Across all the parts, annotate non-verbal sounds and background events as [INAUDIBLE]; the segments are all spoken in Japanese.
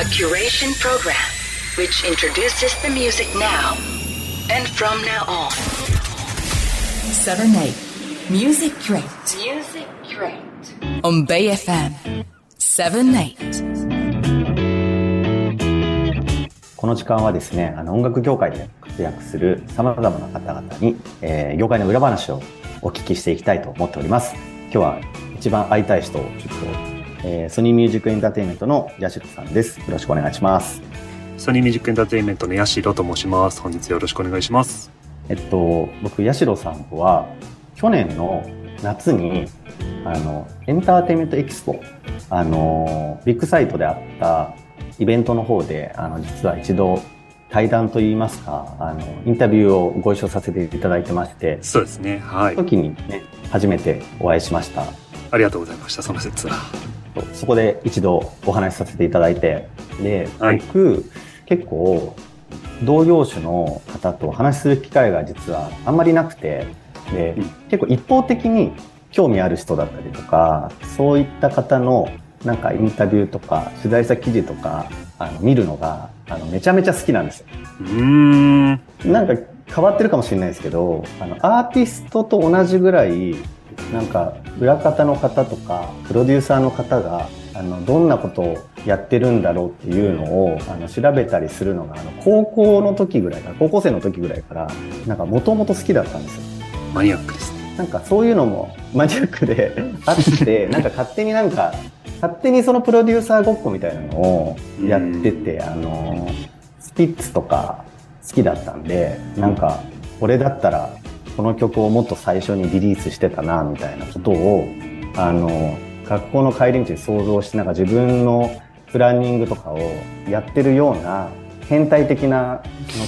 A curation program which introduces the music now and from now on. 7 8 Music Crate Music Crate. on Bay FM 7 8この時間はですね、あの音楽業界で活躍する様々な方々に、えー業界の裏話をお聞きしていきたいと思っております。今日は一番会いたい人をちょっと、えーソニーミュージックエンターテインメントの屋代さんです。よろしくお願いします。ソニーミュージックエンターテインメントの屋代と申します。本日よろしくお願いします。えっと、僕、屋代さんとは、去年の夏に、あの、エンターテインメントエキスポ、あの、ビッグサイトであったイベントの方で、あの、実は一度、対談といいますか、あの、インタビューをご一緒させていただいてまして、そうですね。はいその。時にね、初めてお会いしました。ありがとうございました。その説は。そこで一度お話しさせていただいて、で、はい僕、結構、同業種の方とお話しする機会が実はあんまりなくて、で、うん結構一方的に興味ある人だったりとか、そういった方のなんかインタビューとか、取材した記事とか、あの見るのが、あの、めちゃめちゃ好きなんですよ。うーん。なんか変わってるかもしれないですけど、あの、アーティストと同じぐらい、なんか裏方の方とか、プロデューサーの方が、あの、どんなことをやってるんだろうっていうのを、あの、調べたりするのが、あの、高校の時ぐらいから、高校生の時ぐらいから、なんかもともと好きだったんですよ。マニアックですね。なんかそういうのもマニアックであって、[LAUGHS] なんか勝手になんか、勝手にそのプロデューサーごっこみたいなのをやってて、あの、スピッツとか好きだったんで、なんか、俺だったらこの曲をもっと最初にリリースしてたな、みたいなことを、あの、学校の帰り道に想像して、なんか自分のプランニングとかをやってるような変態的な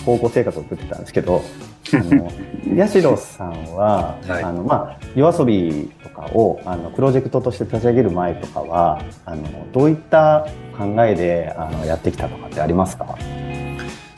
高校生活を送ってたんですけど、[LAUGHS] あの、ヤシロさんは、はい。あの、まあ、夜遊びとかを、あの、プロジェクトとして立ち上げる前とかは、あの、どういった考えで、あの、やってきたとかってありますか？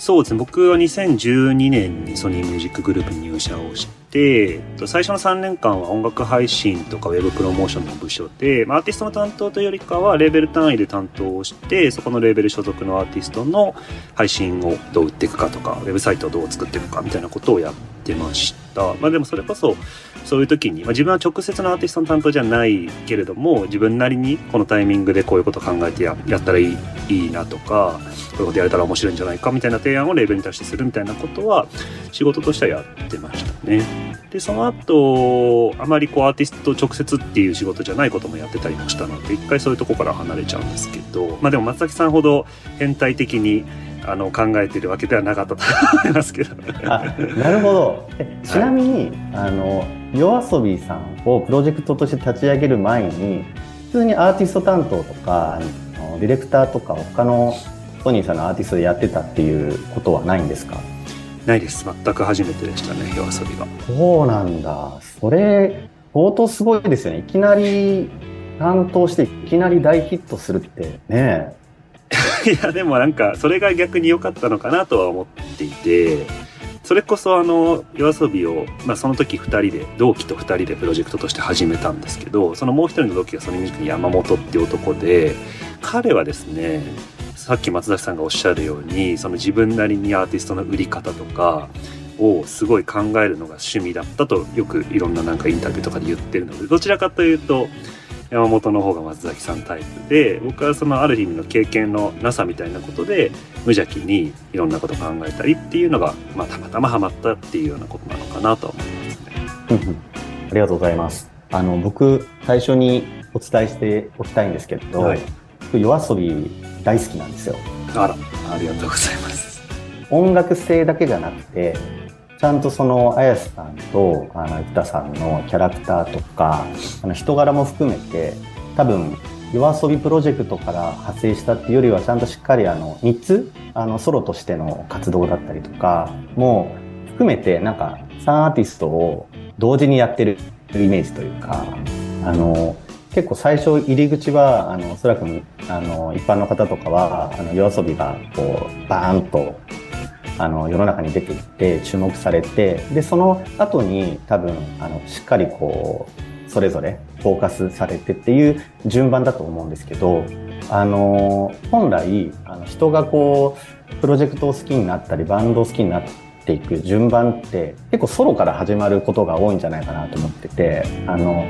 そうですね。僕は2012年にソニーミュージックグループに入社をして、最初の3年間は音楽配信とかウェブプロモーションの部署で、まアーティストの担当というよりかはレーベル単位で担当をして、そこのレーベル所属のアーティストの配信をどう売っていくかとか、ウェブサイトをどう作っていくかみたいなことをやってました。まあでもそれこそ、そういう時に、まあ、自分は直接のアーティストの担当じゃないけれども自分なりにこのタイミングでこういうこと考えてややったらいいいいなとかこういうことやれたら面白いんじゃないかみたいな提案をレーベルに対してするみたいなことは仕事としてはやってましたね。でその後あまりこうアーティスト直接っていう仕事じゃないこともやってたりもしたので一回そういうとこから離れちゃうんですけどまあでも松崎さんほど変態的にあの考えてるわけではなかったと思いますけど。あ、なるほど。えちなみに、あの、夜遊びさんをプロジェクトとして立ち上げる前に、普通にアーティスト担当とか、ディレクターとか他のソニーさんのアーティストでやってたっていうことはないんですか？ないです全く初めてでしたね夜遊びが。そうなんだ。それ、相当すごいですよね。いきなり担当して、いきなり大ヒットするってね。[LAUGHS] いや、でもなんか、それが逆に良かったのかなとは思っていて、それこそあの、夜遊びを、まあその時二人で、同期と二人でプロジェクトとして始めたんですけど、そのもう一人の同期がソニーミュージックの山本っていう男で、彼はですね、さっき松崎さんがおっしゃるように、その自分なりにアーティストの売り方とか、をすごい考えるのが趣味だったとよくいろんななんかインタビューとかで言ってるのでどちらかというと山本の方が松崎さんタイプで僕はそのある意味の経験のなさみたいなことで無邪気にいろんなこと考えたりっていうのが、まあ、たまたまハマったっていうようなことなのかなとは思いますね。ありがとうございます。あの、僕、最初にお伝えしておきたいんですけど、はい僕夜遊び大好きなんですよ。あらありがとうございます。音楽性だけじゃなくて、ちゃんとその、綾瀬さんと、あの、生田さんのキャラクターとか、あの、人柄も含めて、多分、夜遊びプロジェクトから派生したっていうよりは、ちゃんとしっかりあの、3つ、あの、ソロとしての活動だったりとか、も、含めて、なんか、3アーティストを同時にやってるイメージというか、あの、結構最初入り口は、あの、おそらく、あの、一般の方とかは、あの、夜遊びが、こう、バーンと、あの、世の中に出ていって、注目されて、で、その後に多分、あの、しっかりこう、それぞれフォーカスされてっていう順番だと思うんですけど、あの、本来、あの人がこう、プロジェクトを好きになったり、バンドを好きになっていく順番って結構ソロから始まることが多いんじゃないかなと思ってて、あの、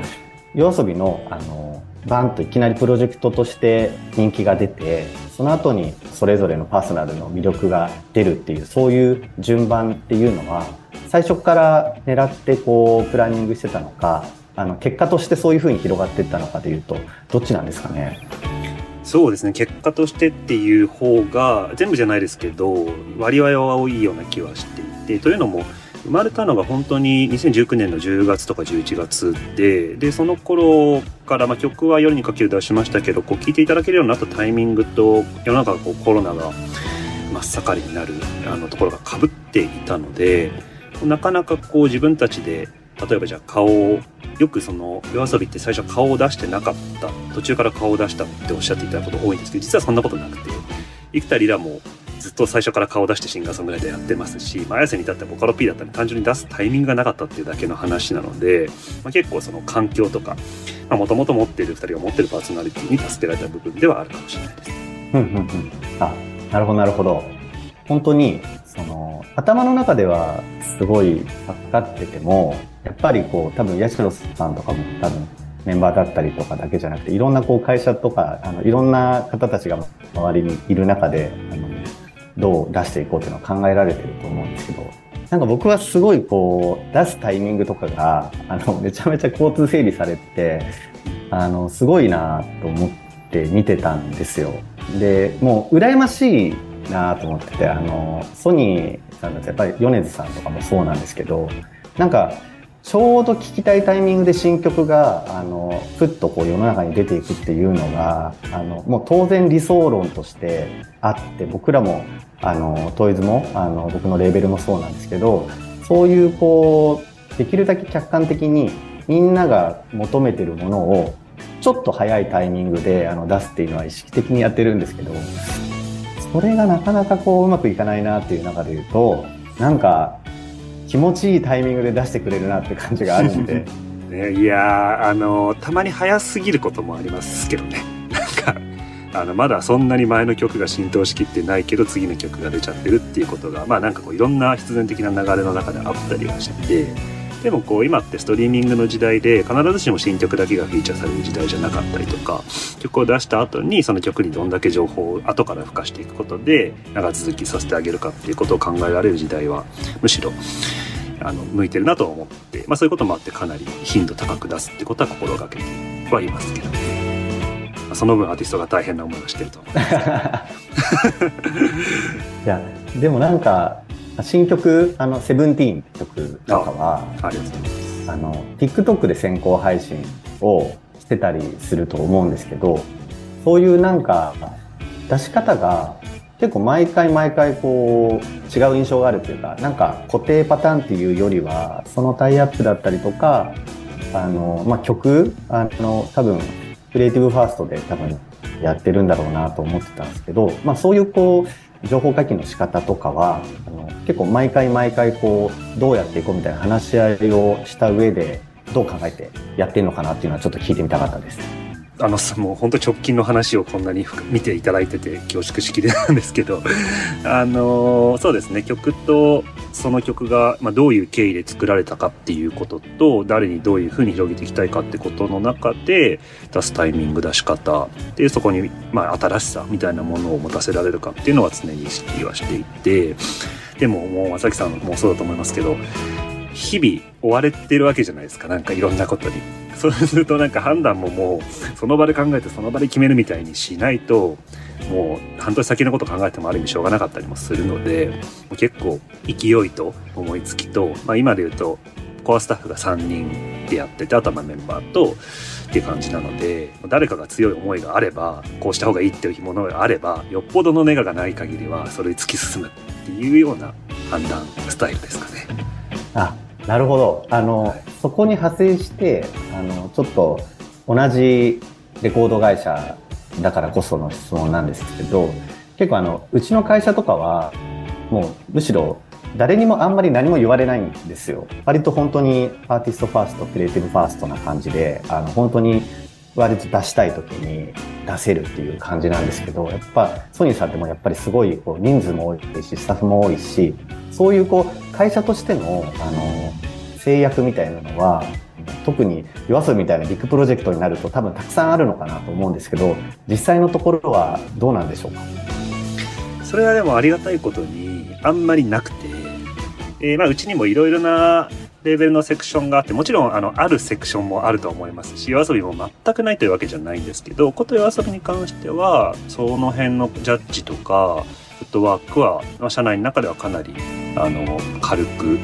夜遊びの、あの、バンといきなりプロジェクトとして人気が出て、その後にそれぞれのパーソナルの魅力が出るっていう、そういう順番っていうのは、最初から狙ってこう、プランニングしてたのか、あの、結果としてそういうふうに広がっていったのかというと、どっちなんですかね？そうですね結果としてっていう方が全部じゃないですけど割合は多いような気はしていてというのも生まれたのが本当に2019年の10月とか11月で、で、その頃から、まあ、曲は夜にかける出しましたけど、こう聴いていただけるようになったタイミングと、世の中がこうコロナが真っ盛りになるあのところが被っていたので、なかなかこう自分たちで、例えばじゃあ顔を、よくその夜遊びって最初顔を出してなかった、途中から顔を出したっておっしゃっていただくこと多いんですけど、実はそんなことなくて、幾田リラもずっと最初から顔出してシンガーソングライターやってますし、まあ、綾瀬に至ってはボカロ P だったら単純に出すタイミングがなかったっていうだけの話なので、まあ、結構その環境とか、もともと持っている2人が持ってるパーソナリティに助けられた部分ではあるかもしれないです。うんうんうん。あ、なるほどなるほど。本当に、その、頭の中ではすごい分かってても、やっぱりこう、多分、八代さんとかも多分、メンバーだったりとかだけじゃなくて、いろんなこう会社とか、あの、いろんな方たちが周りにいる中で、あの、どう出していこうっていうのは考えられてると思うんですけど、なんか僕はすごいこう、出すタイミングとかが、あの、めちゃめちゃ交通整理されて、あの、すごいなと思って見てたんですよ。で、もう羨ましいなと思ってて、あの、ソニーさんだとやっぱり米津さんとかもそうなんですけど、なんか、ちょうど聴きたいタイミングで新曲が、あの、ふっとこう世の中に出ていくっていうのが、あの、もう当然理想論としてあって、僕らもあのトイズもあの僕のレーベルもそうなんですけどそういうこうできるだけ客観的にみんなが求めてるものをちょっと早いタイミングであの出すっていうのは意識的にやってるんですけどそれがなかなかこううまくいかないなっていう中で言うとなんか気持ちいいタイミングで出してくれるなって感じがあるんで。[LAUGHS] ね、いやあのたまに早すぎることもありますけどね [LAUGHS] なんかあのまだそんなに前の曲が浸透しきってないけど次の曲が出ちゃってるっていうことがまあなんかこういろんな必然的な流れの中であったりはしてでもこう今ってストリーミングの時代で必ずしも新曲だけがフィーチャーされる時代じゃなかったりとか曲を出した後にその曲にどんだけ情報を後から付加していくことで長続きさせてあげるかっていうことを考えられる時代はむしろあの向いてるなと思って、まあ、そういうこともあってかなり頻度高く出すってことは心がけてはいますけどね。その分アーティストが大変な思いをしてると思います [LAUGHS] いやでもなんか新曲「あのセブンティーンって曲とかはありがとうございますあの TikTok で先行配信をしてたりすると思うんですけどそういうなんか出し方が結構毎回毎回こう違う印象があるというかなんか固定パターンっていうよりはそのタイアップだったりとかあの、まあ、曲あの多分クリエイティブファーストで多分やってるんだろうなと思ってたんですけど、まあそういうこう、情報解禁の仕方とかは、あの結構毎回毎回こう、どうやっていこうみたいな話し合いをした上で、どう考えてやってるのかなっていうのはちょっと聞いてみたかったです。あのもう本当直近の話をこんなに見ていただいてて恐縮しきりなんですけど [LAUGHS] あのそうですね。曲とその曲が、まあ、どういう経緯で作られたかっていうことと誰にどういうふうに広げていきたいかってことの中で出すタイミング出し方でそこに、まあ、新しさみたいなものを持たせられるかっていうのは常に意識はしていてでももう正木さんもそうだと思いますけど日々追われてるわけじゃないですかなんかいろんなことに。そうするとなんか判断ももうその場で考えてその場で決めるみたいにしないともう半年先のこと考えてもある意味しょうがなかったりもするので結構勢いと思いつきと、まあ、今で言うとコアスタッフが3人でやっててあとはメンバーとっていう感じなので誰かが強い思いがあればこうした方がいいっていうものがあればよっぽどのネガがない限りはそれに突き進むっていうような判断スタイルですかね。あなるほど。あの、はい、そこに派生して、あの、ちょっと同じレコード会社だからこその質問なんですけど、結構あの、うちの会社とかは、もうむしろ誰にもあんまり何も言われないんですよ。割と本当にアーティストファースト、クリエイティブファーストな感じで、あの、本当に割と出したい時に出せるっていう感じなんですけど、やっぱソニーさんってもやっぱりすごいこう人数も多いし、スタッフも多いし、そういうこう会社としての、あの、制約みたいなのは、特に夜遊びみたいなビッグプロジェクトになると多分たくさんあるのかなと思うんですけど、実際のところはどうなんでしょうか？それはでもありがたいことにあんまりなくて、えー、まあうちにもいろいろなレベルのセクションがあって、もちろん、あの、あるセクションもあると思いますし、夜遊びも全くないというわけじゃないんですけど、こと夜遊びに関しては、その辺のジャッジとか、フットワークは、社内の中ではかなり、あの、軽く、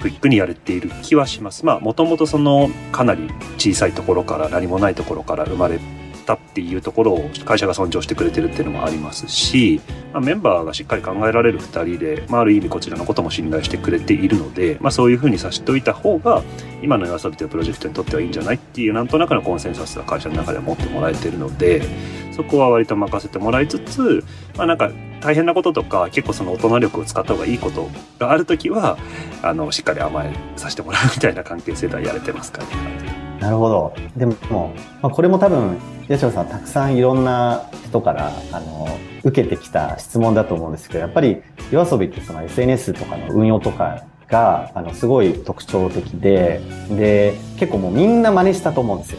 クイックにやれている気はします。まあ、もともとその、かなり小さいところから、何もないところから生まれたっていうところを会社が尊重してくれてるっていうのもありますし、まあ、メンバーがしっかり考えられる2人で、まあ、ある意味こちらのことも信頼してくれているので、まあ、そういうふうにさせておいた方が今の夜遊びというプロジェクトにとってはいいんじゃないっていうなんとなくのコンセンサスが会社の中で持ってもらえてるのでそこは割と任せてもらいつつ、まあ、なんか大変なこととか結構その大人力を使った方がいいことがある時はあのしっかり甘えさせてもらうみたいな関係性ではやれてますかね。なるほど。でも、まあ、これも多分八代さんたくさんいろんな人からあの受けてきた質問だと思うんですけどやっぱり夜遊びってその SNS とかの運用とかがあのすごい特徴的でで結構もうみんな真似したと思うんですよ。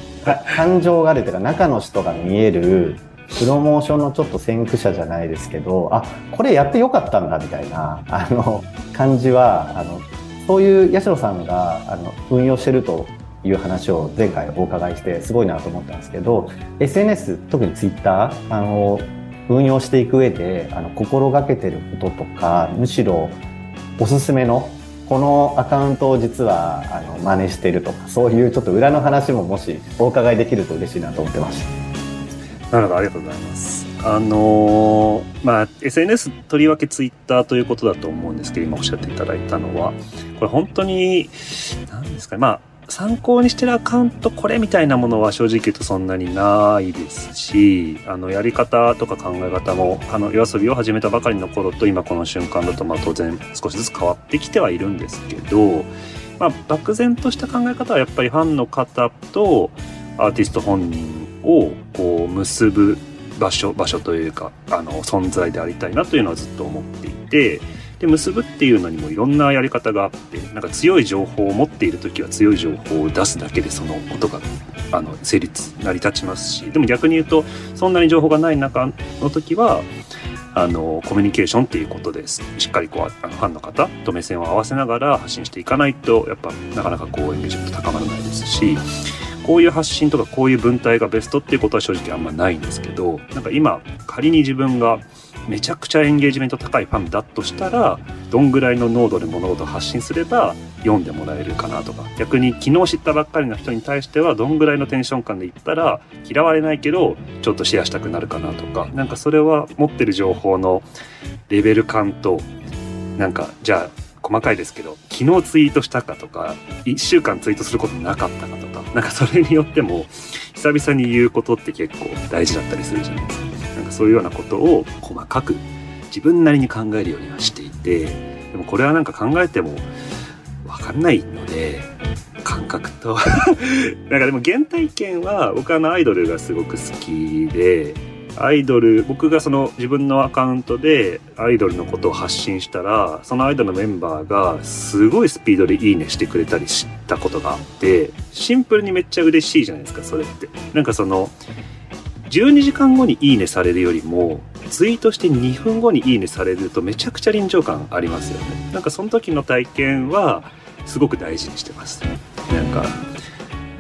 感情があるというか中の人が見えるプロモーションのちょっと先駆者じゃないですけどあこれやってよかったんだみたいなあの感じはあのそういう八代さんがあの運用してるという話を前回お伺いしてすごいなと思ったんですけど SNS 特に Twitter あの運用していく上であの心がけてることとかむしろおすすめのこのアカウントを実はあの真似してるとかそういうちょっと裏の話ももしお伺いできると嬉しいなと思ってました。なるほどありがとうございます。あのー、まあ SNS とりわけ Twitter ということだと思うんですけど今おっしゃっていただいたのはこれ本当に何ですかねまあ参考にしてるアカウントこれみたいなものは正直言うとそんなにないですし、あの、やり方とか考え方も、あの、夜遊びを始めたばかりの頃と今この瞬間だと、まあ当然少しずつ変わってきてはいるんですけど、まあ漠然とした考え方はやっぱりファンの方とアーティスト本人をこう結ぶ場所、場所というか、あの、存在でありたいなというのはずっと思っていて、で結ぶっていうのにもいろんなやり方があってなんか強い情報を持っている時は強い情報を出すだけでそのことがあの成立成り立ちますしでも逆に言うとそんなに情報がない中の時はあのコミュニケーションっていうことです。しっかりこうあのファンの方と目線を合わせながら発信していかないとやっぱなかなかこうエンゲージメント高まらないですしこういう発信とかこういう文体がベストっていうことは正直あんまないんですけどなんか今仮に自分がめちゃくちゃエンゲージメント高いファンだとしたらどんぐらいの濃度で物事を発信すれば読んでもらえるかなとか。逆に昨日知ったばっかりの人に対してはどんぐらいのテンション感で言ったら嫌われないけどちょっとシェアしたくなるかなとか。なんかそれは持ってる情報のレベル感となんかじゃあ細かいですけど昨日ツイートしたかとか1週間ツイートすることなかったかとか。なんかそれによっても久々に言うことって結構大事だったりするじゃないですか。そういうようなことを細かく自分なりに考えるようにはしていてでもこれはなんか考えても分かんないので感覚と [LAUGHS] なんかでも原体験は僕あのアイドルがすごく好きでアイドル僕がその自分のアカウントでアイドルのことを発信したらそのアイドルのメンバーがすごいスピードで「いいね」してくれたりしたことがあってシンプルにめっちゃ嬉しいじゃないですかそれって。なんかその12時間後にいいねされるよりもツイートして2分後にいいねされるとめちゃくちゃ臨場感ありますよね。なんかその時の体験はすごく大事にしてます。なんか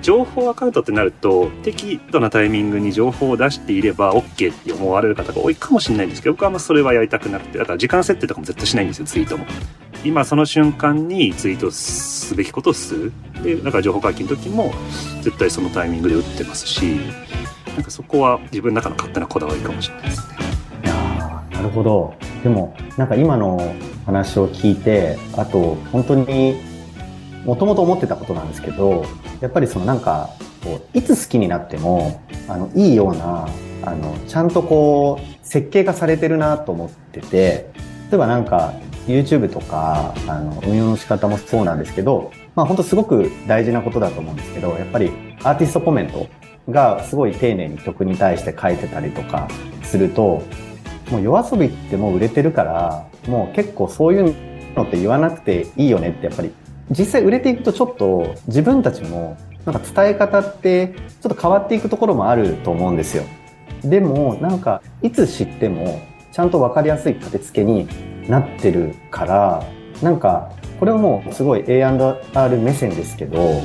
情報アカウントってなると適度なタイミングに情報を出していれば OK って思われる方が多いかもしれないんですけど僕はあんまそれはやりたくなくてだから時間設定とかも絶対しないんですよツイートも。今その瞬間にツイートすべきことをする。でだから情報解禁の時も絶対そのタイミングで打ってますしなんかそこは自分の中の勝手なこだわりかもしれないですね。いやなるほど。でも、なんか今の話を聞いて、あと、本当に、もともと思ってたことなんですけど、やっぱりそのなんか、こういつ好きになっても、あの、いいような、あの、ちゃんとこう、設計がされてるなと思ってて、例えばなんか、YouTube とか、あの、運用の仕方もそうなんですけど、まあ本当すごく大事なことだと思うんですけど、やっぱりアーティストコメントがすごい丁寧に曲に対して書いてたりとかすると、もう夜遊びってもう売れてるから、もう結構そういうのって言わなくていいよねってやっぱり、実際売れていくとちょっと自分たちもなんか伝え方ってちょっと変わっていくところもあると思うんですよ。でもなんかいつ知ってもちゃんと分かりやすい立て付けになってるからなんかこれはもうすごい A&R 目線ですけど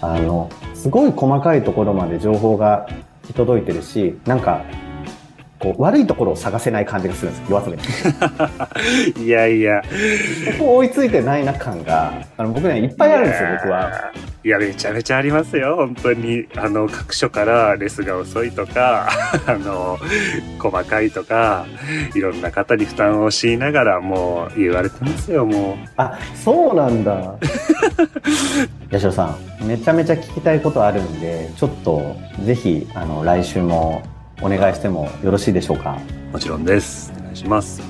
あのすごい細かいところまで情報が行き届いてるしなんかこう悪いところを探せない感じがするんです夜遊びいやいやそこ追いついてないな感があの僕ねいっぱいあるんですよ僕は。いや、めちゃめちゃありますよ、本当に。あの、各所からレスが遅いとか、[LAUGHS] あの、細かいとか、いろんな方に負担を強いながら、もう言われてますよ、もう。あ、そうなんだ。[LAUGHS] 八代さん、めちゃめちゃ聞きたいことあるんで、ちょっと、ぜひ、あの、来週もお願いしてもよろしいでしょうか？もちろんです。お願いします。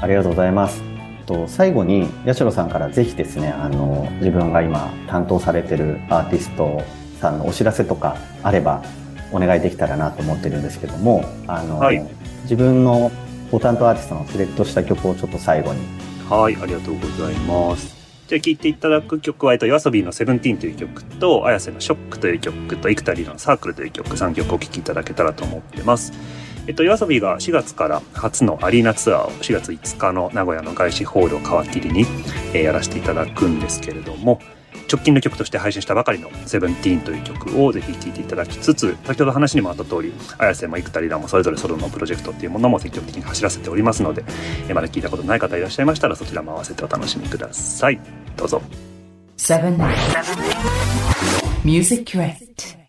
ありがとうございます。と最後に八代さんからぜひですねあの自分が今担当されてるアーティストさんのお知らせとかあればお願いできたらなと思ってるんですけどもあの、はい、自分のご担当アーティストのセレクトした曲をちょっと最後にはいありがとうございますじゃあ聴いていただく曲は、えっと、夜遊びのセブンティーンという曲と、綾瀬のショックという曲と、幾田りのサークルという曲、3曲お聴きいただけたらと思ってます。えっと、夜遊びが4月から初のアリーナツアーを4月5日の名古屋の外資ホールを皮切りに、えー、やらせていただくんですけれども、直近の曲として配信したばかりの「セブンティーンという曲をぜひ聴いていただきつつ先ほど話にもあった通り綾瀬も幾田りらもそれぞれソロのプロジェクトっていうものも積極的に走らせておりますので、えまだ聞いたことない方いらっしゃいましたらそちらも合わせてお楽しみくださいどうぞ Seven, Seven. Music Crate